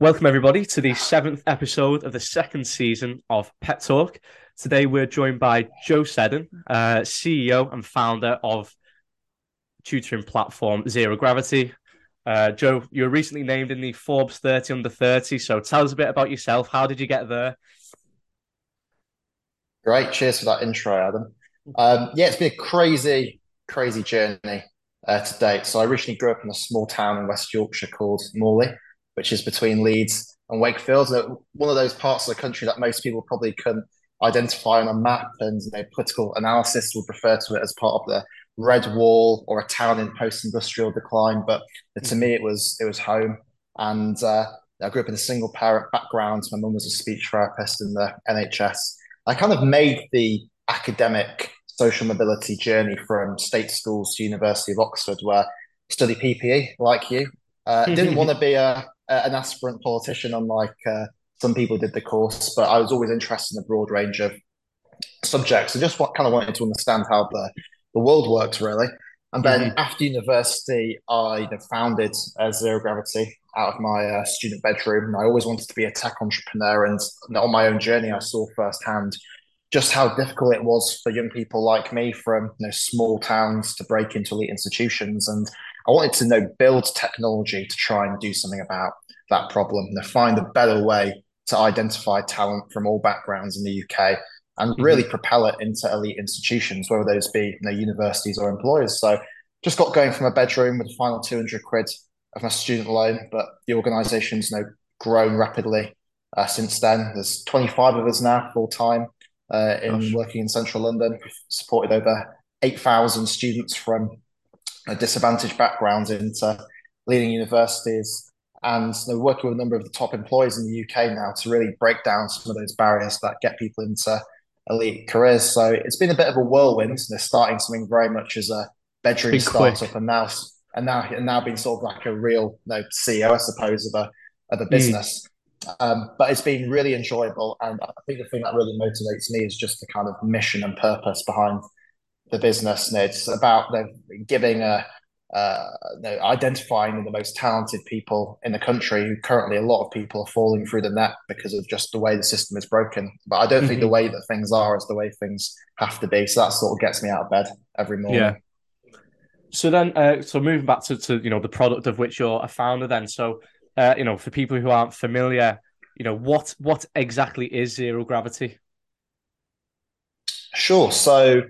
Welcome, everybody, to the seventh episode of the second season of Pet Talk. Today, we're joined by Joe Seddon, uh, CEO and founder of tutoring platform Zero Gravity. Uh, Joe, you were recently named in the Forbes 30 under 30. So tell us a bit about yourself. How did you get there? Great. Cheers for that intro, Adam. Um, yeah, it's been a crazy, crazy journey uh, to date. So I originally grew up in a small town in West Yorkshire called Morley, which is between Leeds and Wakefield. One of those parts of the country that most people probably couldn't identify on a map, and you know, political analysis would refer to it as part of the red wall or a town in post-industrial decline. But to me, it was it was home, and uh, I grew up in a single parent background. My mum was a speech therapist in the NHS. I kind of made the academic social mobility journey from state schools to University of Oxford, where I study PPE like you. Uh, didn't want to be a, an aspirant politician, unlike uh, some people did the course, but I was always interested in a broad range of subjects. I just what, kind of wanted to understand how the, the world works, really. And then mm-hmm. after university, I founded uh, Zero Gravity out of my uh, student bedroom. And I always wanted to be a tech entrepreneur. And on my own journey, I saw firsthand just how difficult it was for young people like me from you know, small towns to break into elite institutions. And I wanted to you know build technology to try and do something about that problem and find a better way to identify talent from all backgrounds in the UK and mm-hmm. really propel it into elite institutions, whether those be you know, universities or employers. So just got going from a bedroom with a final 200 quid of my student loan, but the organisation's you know, grown rapidly uh, since then. There's 25 of us now full time uh, in Gosh. working in central London. We've supported over 8,000 students from disadvantaged backgrounds into leading universities and we're working with a number of the top employers in the UK now to really break down some of those barriers that get people into elite careers. So it's been a bit of a whirlwind. They're starting something very much as a bedroom startup, quick. and now and now and now being sort of like a real you know, CEO, I suppose, of a of a hmm. business. Mm. Um, but it's been really enjoyable, and I think the thing that really motivates me is just the kind of mission and purpose behind the business. And it's about giving a uh, identifying the most talented people in the country. Who currently, a lot of people are falling through the net because of just the way the system is broken. But I don't mm-hmm. think the mm-hmm. way that things are is the way things have to be. So that sort of gets me out of bed every morning. Yeah. So then, uh, so moving back to, to you know the product of which you're a founder. Then, so uh, you know for people who aren't familiar, you know what what exactly is zero gravity? Sure. So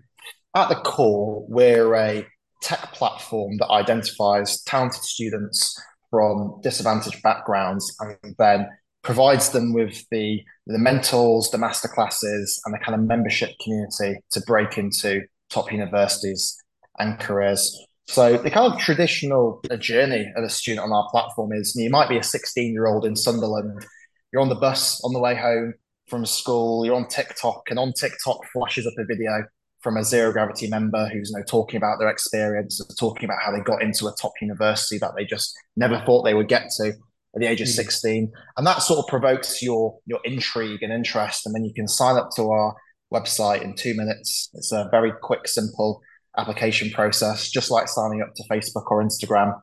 at the core, we're a tech platform that identifies talented students from disadvantaged backgrounds and then provides them with the the mentors, the masterclasses, and the kind of membership community to break into top universities and careers. So the kind of traditional uh, journey of a student on our platform is you might be a 16 year old in Sunderland, you're on the bus on the way home from school, you're on TikTok, and on TikTok flashes up a video from a zero gravity member who's you know talking about their experience, talking about how they got into a top university that they just never thought they would get to at the age of mm. 16 and that sort of provokes your your intrigue and interest. And then you can sign up to our website in two minutes. It's a very quick simple application process just like signing up to facebook or instagram.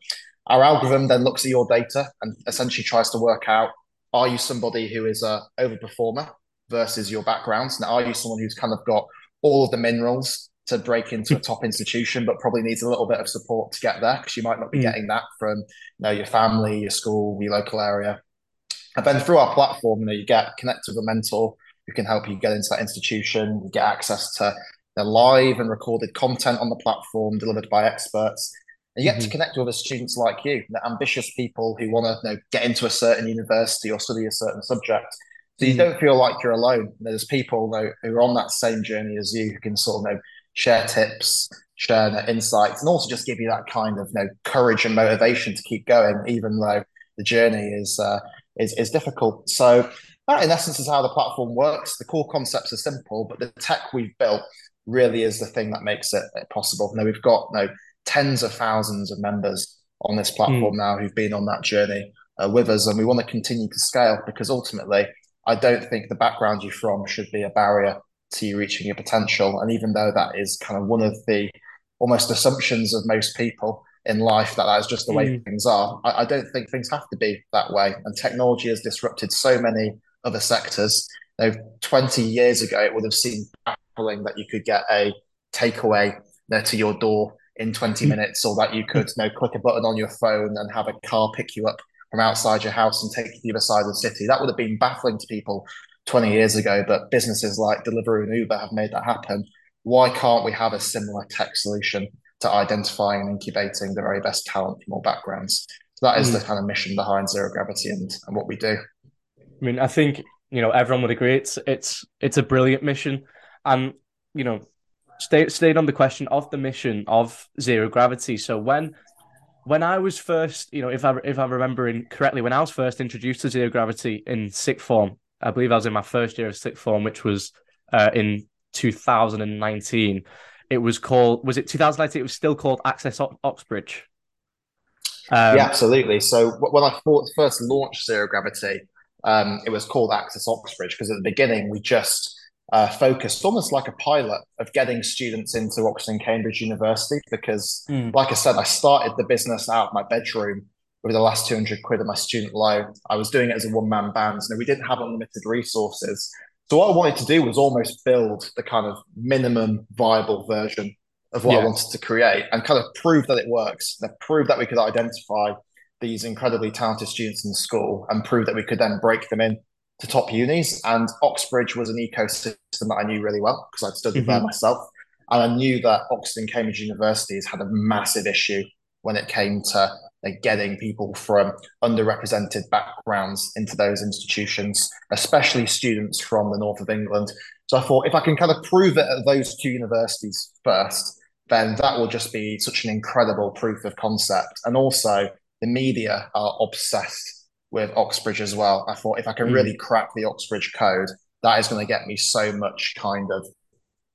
Our algorithm then looks at your data and essentially tries to work out are you somebody who is a overperformer versus your background? Now are you someone who's kind of got all of the minerals to break into a top institution, but probably needs a little bit of support to get there because you might not be mm. getting that from you know your family, your school, your local area. And then through our platform, you know, you get connected with a mentor who can help you get into that institution. You get access to the live and recorded content on the platform delivered by experts. And you get mm-hmm. to connect with other students like you, the ambitious people who want to you know, get into a certain university or study a certain subject. So you mm. don't feel like you're alone. There's people though, who are on that same journey as you who can sort of you know, share tips, share their insights, and also just give you that kind of you know, courage and motivation to keep going, even though the journey is uh, is, is difficult. So that, in essence, is how the platform works. The core concepts are simple, but the tech we've built really is the thing that makes it possible. Now we've got you know, tens of thousands of members on this platform mm. now who've been on that journey uh, with us, and we want to continue to scale because ultimately I don't think the background you're from should be a barrier to you reaching your potential. And even though that is kind of one of the almost assumptions of most people, in life that that is just the way mm. things are. I, I, don't think things have to be that way. And technology has disrupted so many other sectors. You know, 20 years ago, it would have seemed baffling that you could get a takeaway there to your door in 20 mm. minutes or that you could you know, click a button on your phone and have a car pick you up from outside your house and take you to the other side of the city. That would have been baffling to people 20 years ago, but businesses like Deliveroo and Uber have made that happen. Why can't we have a similar tech solution to identifying and incubating the very best talent from all backgrounds? So that is mm. the kind of mission behind Zero Gravity and, and what we do. I mean, I think you know everyone would agree it's it's it's a brilliant mission, and you know, stay stayed on the question of the mission of Zero Gravity. So when when I was first, you know, if I if I'm remembering correctly, when I was first introduced to Zero Gravity in sixth form, I believe I was in my first year of sixth form, which was uh, in 2019. It was called, was it 2019? It was still called Access Oxbridge. Um, yeah, absolutely. So when I first launched Zero Gravity, um, it was called Access Oxbridge because at the beginning we just uh, focused almost like a pilot of getting students into Oxford and Cambridge University. Because, mm. like I said, I started the business out of my bedroom with the last 200 quid of my student loan. I was doing it as a one man band. and we didn't have unlimited resources. So what I wanted to do was almost build the kind of minimum viable version of what yeah. I wanted to create and kind of prove that it works, and prove that we could identify these incredibly talented students in the school and prove that we could then break them in to top unis. And Oxbridge was an ecosystem that I knew really well because I'd studied mm-hmm. there myself. And I knew that Oxford and Cambridge universities had a massive issue when it came to like, getting people from underrepresented backgrounds into those institutions, especially students from the north of England. So I thought if I can kind of prove it at those two universities first, then that will just be such an incredible proof of concept. And also, the media are obsessed with Oxbridge as well. I thought if I can mm. really crack the Oxbridge code, that is going to get me so much kind of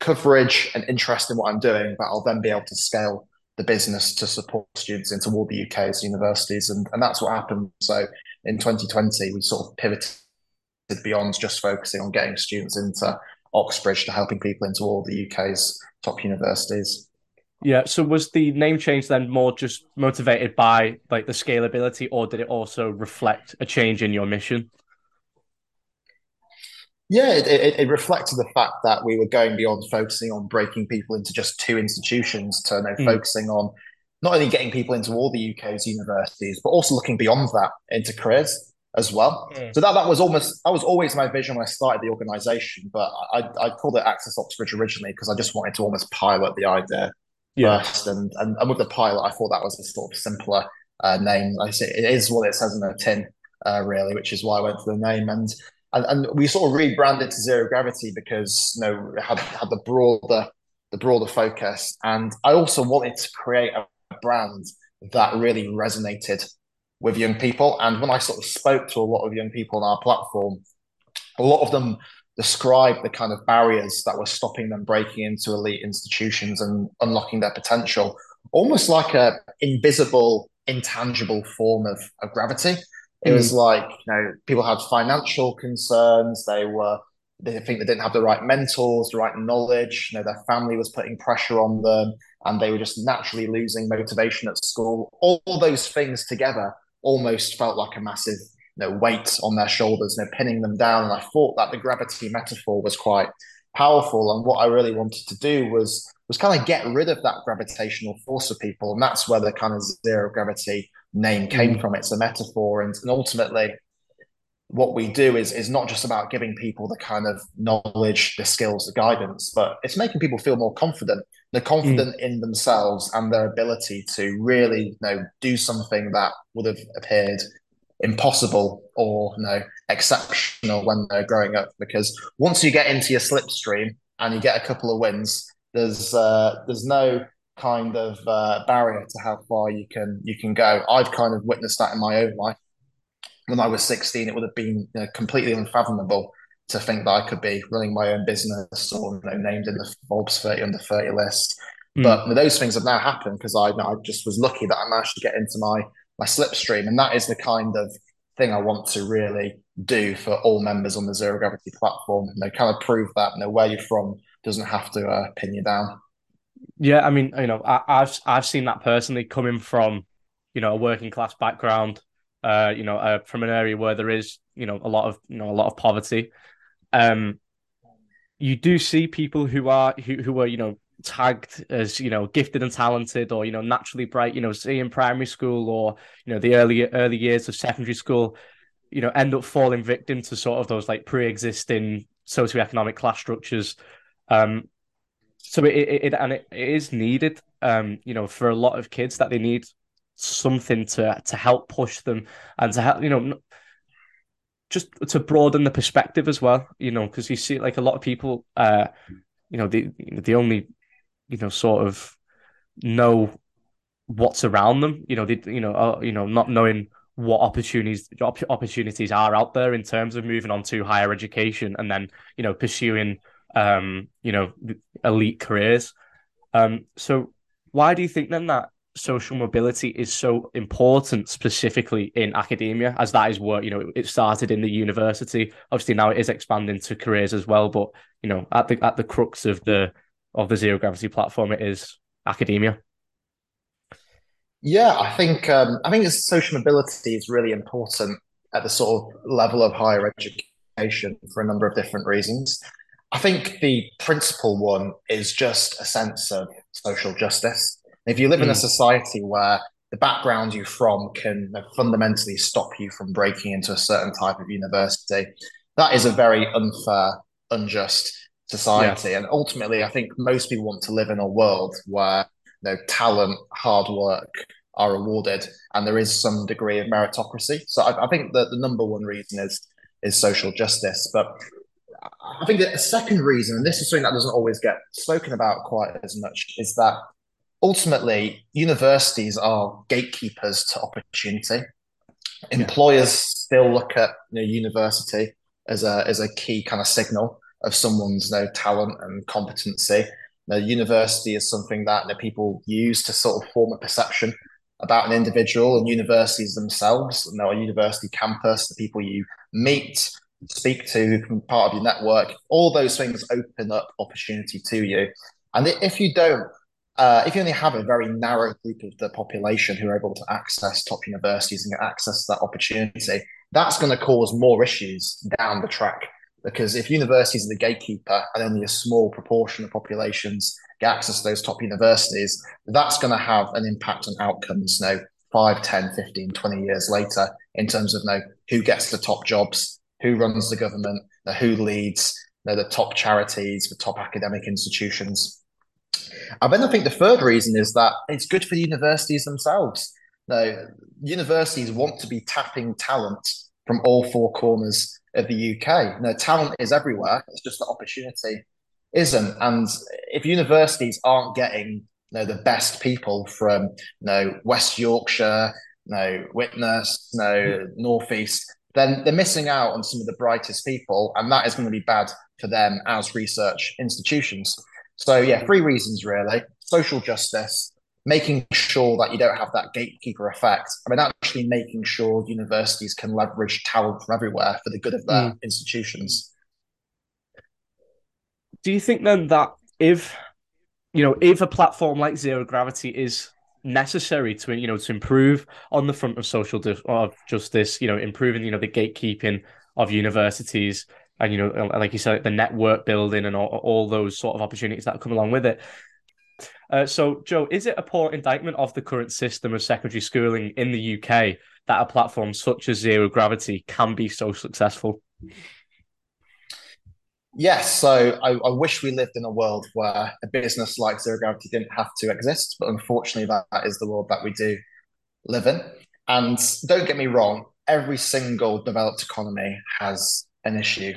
coverage and interest in what I'm doing, but I'll then be able to scale the business to support students into all the UK's universities. And, and that's what happened. So in 2020, we sort of pivoted beyond just focusing on getting students into Oxbridge to helping people into all the UK's top universities. Yeah. So was the name change then more just motivated by like the scalability, or did it also reflect a change in your mission? Yeah, it, it, it, reflected the fact that we were going beyond focusing on breaking people into just two institutions to now mm. focusing on not only getting people into all the UK's universities, but also looking beyond that into careers as well. Mm. So that that was almost that was always my vision when I started the organisation. But I, I called it Access Oxbridge originally because I just wanted to almost pilot the idea yeah. first, and, and, and with the pilot, I thought that was a sort of simpler uh, name. I say it is what it says in the tin, uh, really, which is why I went for the name and and, and we sort of rebranded to Zero Gravity because you know had had the broader the broader focus, and I also wanted to create a brand that really resonated with young people. And when I sort of spoke to a lot of young people on our platform, a lot of them described the kind of barriers that were stopping them breaking into elite institutions and unlocking their potential, almost like a invisible, intangible form of, of gravity. It mm. was like, you know, people had financial concerns. They were, they think they didn't have the right mentors, the right knowledge. You know, their family was putting pressure on them and they were just naturally losing motivation at school. All, all those things together almost felt like a massive know, weight on their shoulders, you know, pinning them down. And I thought that the gravity metaphor was quite powerful. And what I really wanted to do was was kind of get rid of that gravitational force of people. And that's where the kind of zero gravity name came mm. from. It's a metaphor, and, and ultimately, what we do is is not just about giving people the kind of knowledge, the skills, the guidance, but it's making people feel more confident. They're confident mm. in themselves and their ability to really, you know, do something that would have appeared impossible or you know exceptional when they're growing up. Because once you get into your slipstream and you get a couple of wins, there's uh, there's no kind of uh, barrier to how far you can you can go. I've kind of witnessed that in my own life. When I was 16, it would have been you know, completely unfathomable to think that I could be running my own business or you know, named in the Forbes 30 under 30 list. Mm. But those things have now happened because I, I just was lucky that I managed to get into my my slipstream, and that is the kind of thing I want to really do for all members on the Zero Gravity platform. You know, kind of prove that you know where you're from doesn't have to uh, pin you down. Yeah, I mean, you know, I, have I've seen that personally coming from, you know, a working class background, uh, you know, uh, from an area where there is, you know, a lot of, you know, a lot of poverty. Um, you do see people who are who who are, you know, tagged as, you know, gifted and talented or, you know, naturally bright, you know, say in primary school or, you know, the early early years of secondary school, you know, end up falling victim to sort of those like pre-existing socioeconomic class structures. Um, so it, it, it and it, it is needed, um, you know, for a lot of kids that they need something to to help push them and to help, you know, just to broaden the perspective as well, you know, because you see like a lot of people, uh, you know, the the only, you know, sort of know what's around them, you know, they, you know, uh, you know, not knowing what opportunities opportunities are out there in terms of moving on to higher education and then you know pursuing um you know elite careers. Um so why do you think then that social mobility is so important specifically in academia as that is what you know it started in the university? Obviously now it is expanding to careers as well but you know at the at the crux of the of the zero gravity platform it is academia yeah, I think um, I think social mobility is really important at the sort of level of higher education for a number of different reasons. I think the principal one is just a sense of social justice. If you live mm. in a hmm. society where the background you're from can fundamentally stop you from breaking into a certain type of university, that is a very unfair, unjust society. And ultimately, I think most people want to live in a world where you know, talent, hard work are rewarded, and there is some degree of meritocracy. So I, I think that the number one reason is is social justice, but I think that the second reason, and this is something that doesn't always get spoken about quite as much, is that ultimately universities are gatekeepers to opportunity. Employers yeah. still look at you know, university as a as a key kind of signal of someone's you know, talent and competency. The university is something that you know, people use to sort of form a perception about an individual and universities themselves, you know, a university campus, the people you meet, speak to, who become part of your network, all those things open up opportunity to you. And if you don't, uh, if you only have a very narrow group of the population who are able to access top universities and get access to that opportunity, that's going to cause more issues down the track. Because if universities are the gatekeeper and only a small proportion of populations get access to those top universities, that's going to have an impact on outcomes you know, 5, 10, 15, 20 years later in terms of you know, who gets the top jobs, who runs the government, you know, who leads you know, the top charities, the top academic institutions. And then I think the third reason is that it's good for the universities themselves. Now, universities want to be tapping talent from all four corners of the UK. Now, talent is everywhere. It's just the opportunity isn't. And if universities aren't getting you know, the best people from you know, West Yorkshire, you know, Widnes, you know, Northeast, then they're missing out on some of the brightest people, and that is going to be bad for them as research institutions. So yeah, three reasons really: social justice, making sure that you don't have that gatekeeper effect. I mean, actually making sure universities can leverage talent from everywhere for the good of their mm. institutions do you think then that if you know if a platform like zero gravity is necessary to you know to improve on the front of social di- of justice you know improving you know the gatekeeping of universities and you know like you said the network building and all, all those sort of opportunities that come along with it uh, so joe is it a poor indictment of the current system of secondary schooling in the uk that a platform such as zero gravity can be so successful Yes, so I, I, wish we lived in a world where a business like Zero Gravity didn't have to exist, but unfortunately, that, that is the world that we do live in. And don't get me wrong, every single developed economy has an issue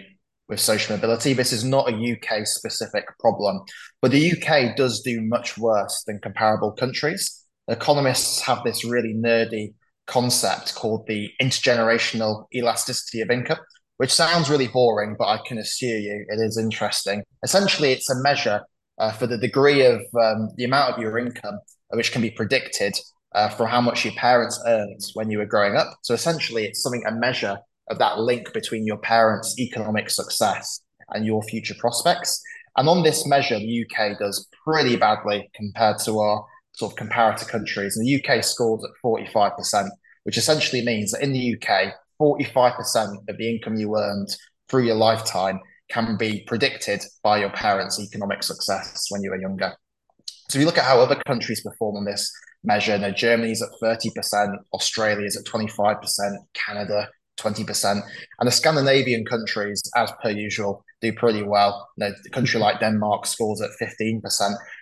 with social mobility. This is not a UK specific problem, but the UK does do much worse than comparable countries. Economists have this really nerdy concept called the intergenerational elasticity of income which sounds really boring, but I can assure you it is interesting. Essentially, it's a measure uh, for the degree of um, the amount of your income which can be predicted uh, for how much your parents earned when you were growing up. So essentially, it's something a measure of that link between your parents' economic success and your future prospects. And on this measure, the UK does pretty badly compared to our sort of comparator countries. And the UK scores at 45%, which essentially means that in the UK, 45% of the income you earned through your lifetime can be predicted by your parents' economic success when you were younger. So if you look at how other countries perform on this measure, now Germany's at 30%, Australia's at 25%, Canada 20%, and the Scandinavian countries, as per usual, do pretty well. You know, a country like Denmark scores at 15%.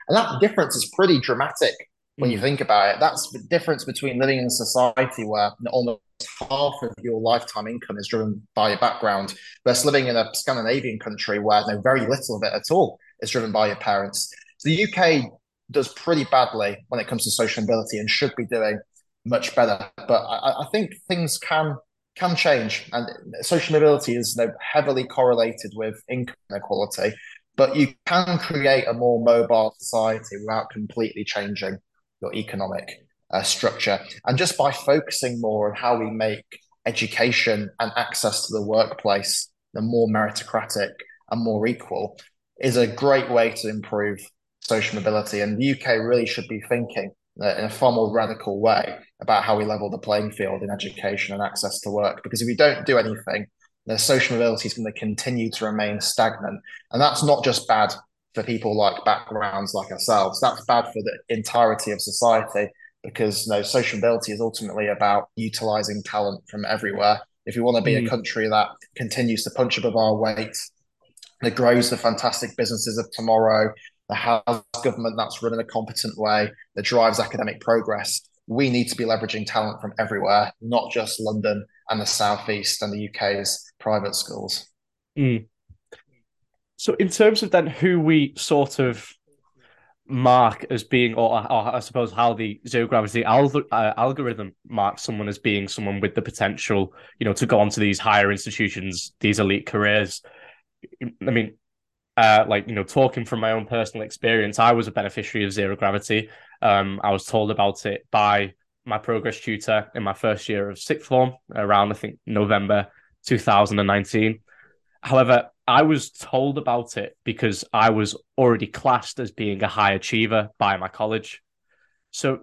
And that difference is pretty dramatic when you hmm. think about it. That's the difference between living in a society where almost half of your lifetime income is driven by your background versus living in a Scandinavian country where no very little of it at all is driven by your parents. So the UK does pretty badly when it comes to social mobility and should be doing much better. But I, I think things can can change, and social mobility is you know, heavily correlated with income inequality. But you can create a more mobile society without completely changing your economic uh, structure. And just by focusing more on how we make education and access to the workplace the more meritocratic and more equal is a great way to improve social mobility. And the UK really should be thinking in a far more radical way about how we level the playing field in education and access to work. Because if we don't do anything, the social mobility is going to continue to remain stagnant. And that's not just bad for people like backgrounds like ourselves, that's bad for the entirety of society because you know, social mobility is ultimately about utilizing talent from everywhere. If you want to be mm. a country that continues to punch above our weight, that grows the fantastic businesses of tomorrow, that has government that's run in a competent way, that drives academic progress, we need to be leveraging talent from everywhere, not just London and the Southeast and the UK's private schools. Mm. So, in terms of then who we sort of mark as being, or, or I suppose how the zero gravity al- uh, algorithm marks someone as being someone with the potential, you know, to go on to these higher institutions, these elite careers. I mean, uh, like you know, talking from my own personal experience, I was a beneficiary of zero gravity. Um, I was told about it by my progress tutor in my first year of sixth form, around I think November 2019. However, I was told about it because I was already classed as being a high achiever by my college. So,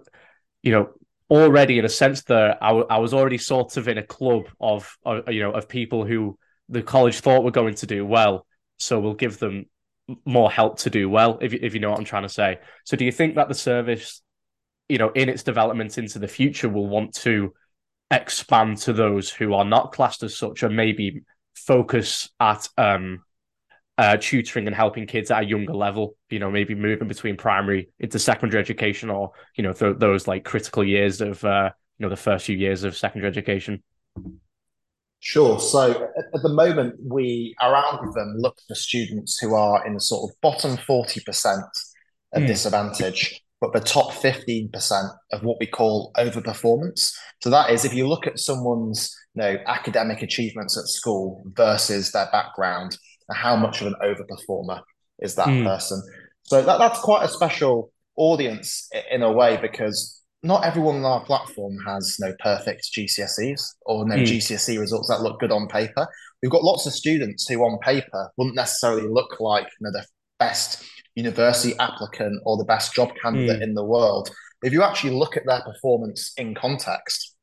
you know, already in a sense there, I, w- I was already sort of in a club of, of, you know, of people who the college thought were going to do well. So we'll give them more help to do well, if, if you know what I'm trying to say. So do you think that the service, you know, in its development into the future will want to expand to those who are not classed as such or maybe focus at um, uh, tutoring and helping kids at a younger level. You know, maybe moving between primary into secondary education, or you know, th- those like critical years of uh, you know the first few years of secondary education. Sure. So at the moment, we our algorithm looks for students who are in the sort of bottom forty percent of mm. disadvantage, but the top fifteen percent of what we call overperformance. So that is, if you look at someone's you know, academic achievements at school versus their background, how much of an overperformer is that mm. person. So that, that's quite a special audience in a way because not everyone on our platform has no perfect GCSEs or no mm. GCSE results that look good on paper. We've got lots of students who, on paper, wouldn't necessarily look like you know, the best university applicant or the best job candidate mm. in the world. If you actually look at their performance in context,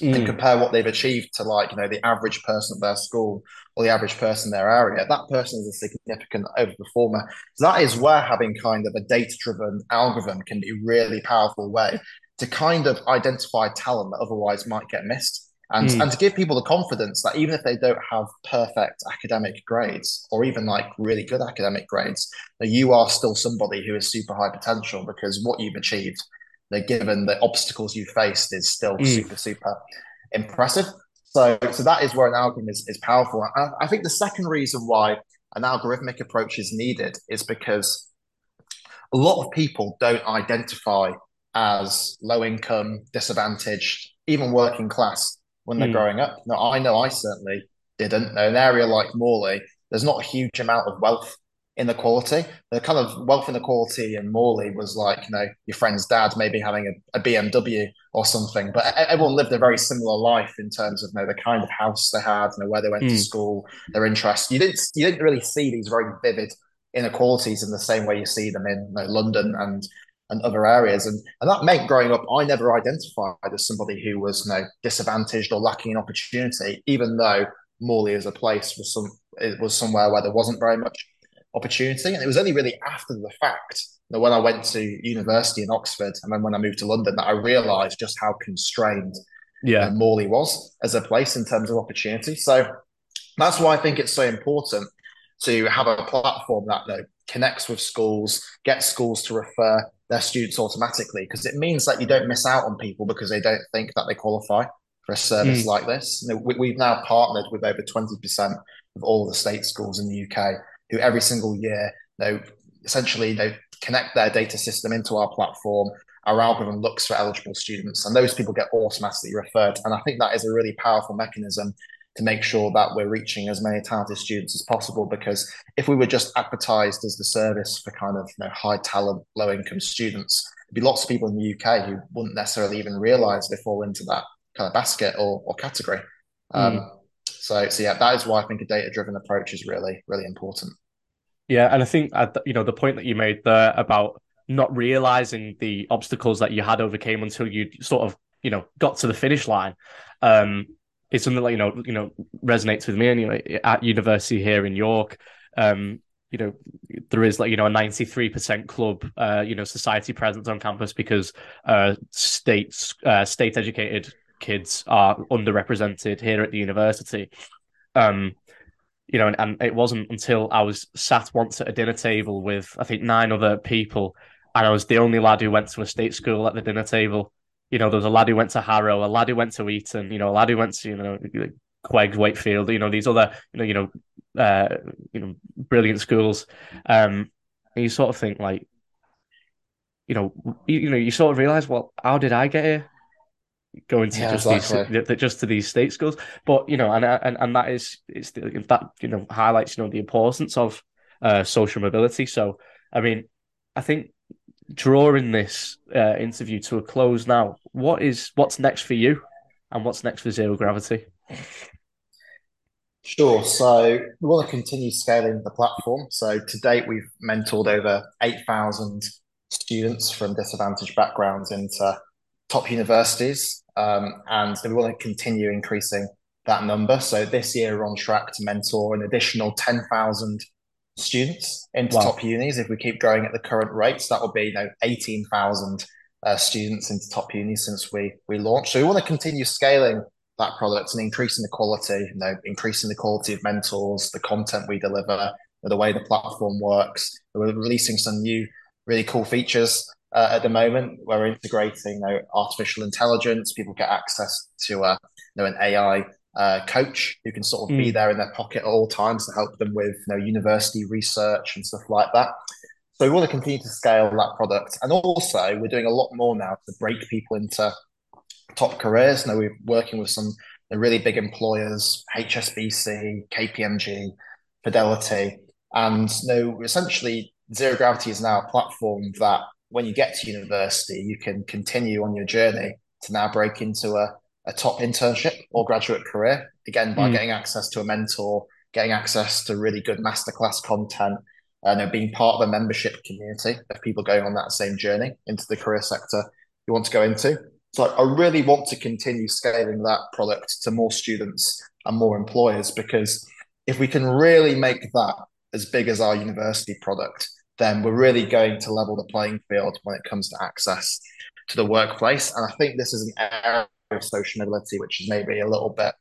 mm. and compare what they've achieved to like you know the average person at their school or the average person in their area that person is a significant overperformer so that is where having kind of a data driven algorithm can be a really powerful way to kind of identify talent that otherwise might get missed and, mm. and to give people the confidence that even if they don't have perfect academic grades or even like really good academic grades, that you are still somebody who is super high potential because what you've achieved given the obstacles you faced, is still mm. super, super impressive. So, so that is where an algorithm is, is powerful. I, I think the second reason why an algorithmic approach is needed is because a lot of people don't identify as low income, disadvantaged, even working class when they're mm. growing up. Now, I know I certainly didn't. Now, an area like Morley, there's not a huge amount of wealth inequality. The kind of wealth inequality in Morley was like, you know, your friend's dad maybe having a, a, BMW or something, but everyone lived a very similar life in terms of you know the kind of house they had, you know, where they went mm. to hmm. school, their interests. You didn't you didn't really see these very vivid inequalities in the same way you see them in you know, London and and other areas. And and that meant growing up, I never identified as somebody who was you know, disadvantaged or lacking in opportunity, even though Morley as a place was some it was somewhere where there wasn't very much opportunity. And it was only really after the fact that when I went to university in Oxford and then when I moved to London that I realised just how constrained yeah. Uh, Morley was as a place in terms of opportunity. So that's why I think it's so important to have a platform that you know, connects with schools, gets schools to refer their students automatically, because it means that you don't miss out on people because they don't think that they qualify for a service mm. like this. We, have now partnered with over 20% of all the state schools in the UK who every single year, they essentially they connect their data system into our platform. Our algorithm looks for eligible students, and those people get automatically referred. And I think that is a really powerful mechanism to make sure that we're reaching as many talented students as possible. Because if we were just advertised as the service for kind of you know, high talent, low income students, there'd be lots of people in the UK who wouldn't necessarily even realize they fall into that kind of basket or, or category. Mm. Um, so, so yeah, that is why I think a data driven approach is really, really important. Yeah, and I think uh, you know the point that you made there about not realizing the obstacles that you had overcame until you sort of you know got to the finish line um, is something that you know you know resonates with me. Anyway, at university here in York, um, you know there is like you know a 93% club uh, you know society presence on campus because uh, state uh, state educated kids are underrepresented here at the university. Um, you know, and, and, it wasn't until I was sat once at a dinner table with I think nine other people, and I was the only lad who went to a state school at the dinner table. You know, there was a lad who went to Harrow, a lad who went to Eton, you know, a lad who went to you know Quegg, Wakefield, you know, these other you know you know uh, you know brilliant schools. Um, and you sort of think like, you know, you, you know, you sort of realize, well, how did I get here? going to yeah, just exactly. these just to these state schools. But you know, and and and that is it's the, that you know highlights you know the importance of uh, social mobility. So I mean, I think drawing this uh, interview to a close now, what is what's next for you, and what's next for Zero Gravity? Sure. So we want to continue scaling the platform. So to date, we've mentored over 8,000 students from disadvantaged backgrounds into top universities, um, and we want to continue increasing that number. So this year, we're on track to mentor an additional 10,000 students into wow. top unis. If we keep growing at the current rates, that will be you know 18,000 uh, students into top unis since we we launched. So we want to continue scaling that product and increasing the quality, you know, increasing the quality of mentors, the content we deliver, the way the platform works. We're releasing some new really cool features uh, at the moment. We're integrating you know, artificial intelligence. People get access to a, uh, you know, an AI uh, coach who can sort of mm. be there in their pocket at all times to help them with you know, university research and stuff like that. So we want to continue to scale that product. And also, we're doing a lot more now to break people into top careers. Now, we're working with some really big employers, HSBC, KPMG, Fidelity. And you know, essentially, Zero Gravity is now a platform that when you get to university, you can continue on your journey to now break into a, a top internship or graduate career, again, by mm. getting access to a mentor, getting access to really good masterclass content, and being part of a membership community of people going on that same journey into the career sector you want to go into. So I really want to continue scaling that product to more students and more employers because if we can really make that as big as our university product, then we're really going to level the playing field when it comes to access to the workplace. And I think this is an area of social mobility which is maybe a little bit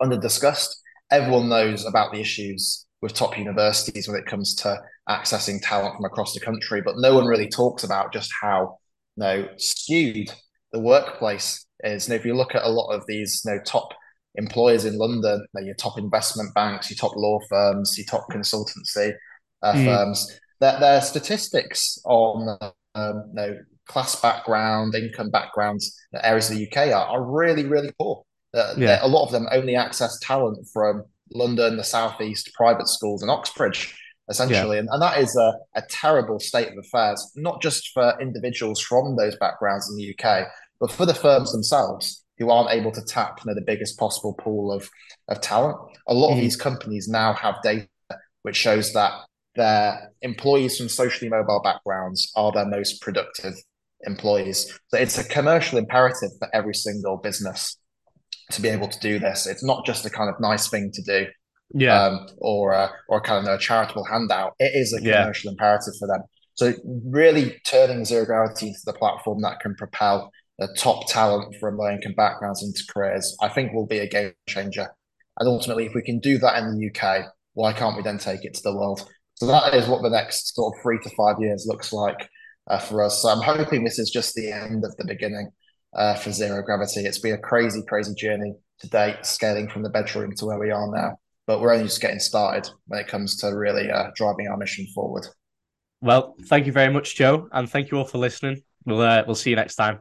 under discussed. Everyone knows about the issues with top universities when it comes to accessing talent from across the country, but no one really talks about just how you know, skewed the workplace is. And if you look at a lot of these you know, top employers in London, you know, your top investment banks, your top law firms, your top consultancy uh, mm. firms, their, their statistics on um, you know, class background, income backgrounds, areas of the UK are, are really, really poor. Uh, yeah. A lot of them only access talent from London, the southeast, private schools, and Oxbridge, essentially. Yeah. And, and that is a, a terrible state of affairs, not just for individuals from those backgrounds in the UK, but for the firms themselves who aren't able to tap you know, the biggest possible pool of, of talent. A lot mm. of these companies now have data which shows that their employees from socially mobile backgrounds are their most productive employees. So it's a commercial imperative for every single business to be able to do this. It's not just a kind of nice thing to do, yeah, um, or a, or kind of a charitable handout. It is a commercial yeah. imperative for them. So really turning zero gravity into the platform that can propel the top talent from low income backgrounds into careers, I think will be a game changer. And ultimately, if we can do that in the UK, why can't we then take it to the world? So that is what the next sort of three to five years looks like uh, for us. So I'm hoping this is just the end of the beginning uh, for zero gravity. It's been a crazy, crazy journey to date, scaling from the bedroom to where we are now. But we're only just getting started when it comes to really uh, driving our mission forward. Well, thank you very much, Joe, and thank you all for listening. We'll uh, we'll see you next time.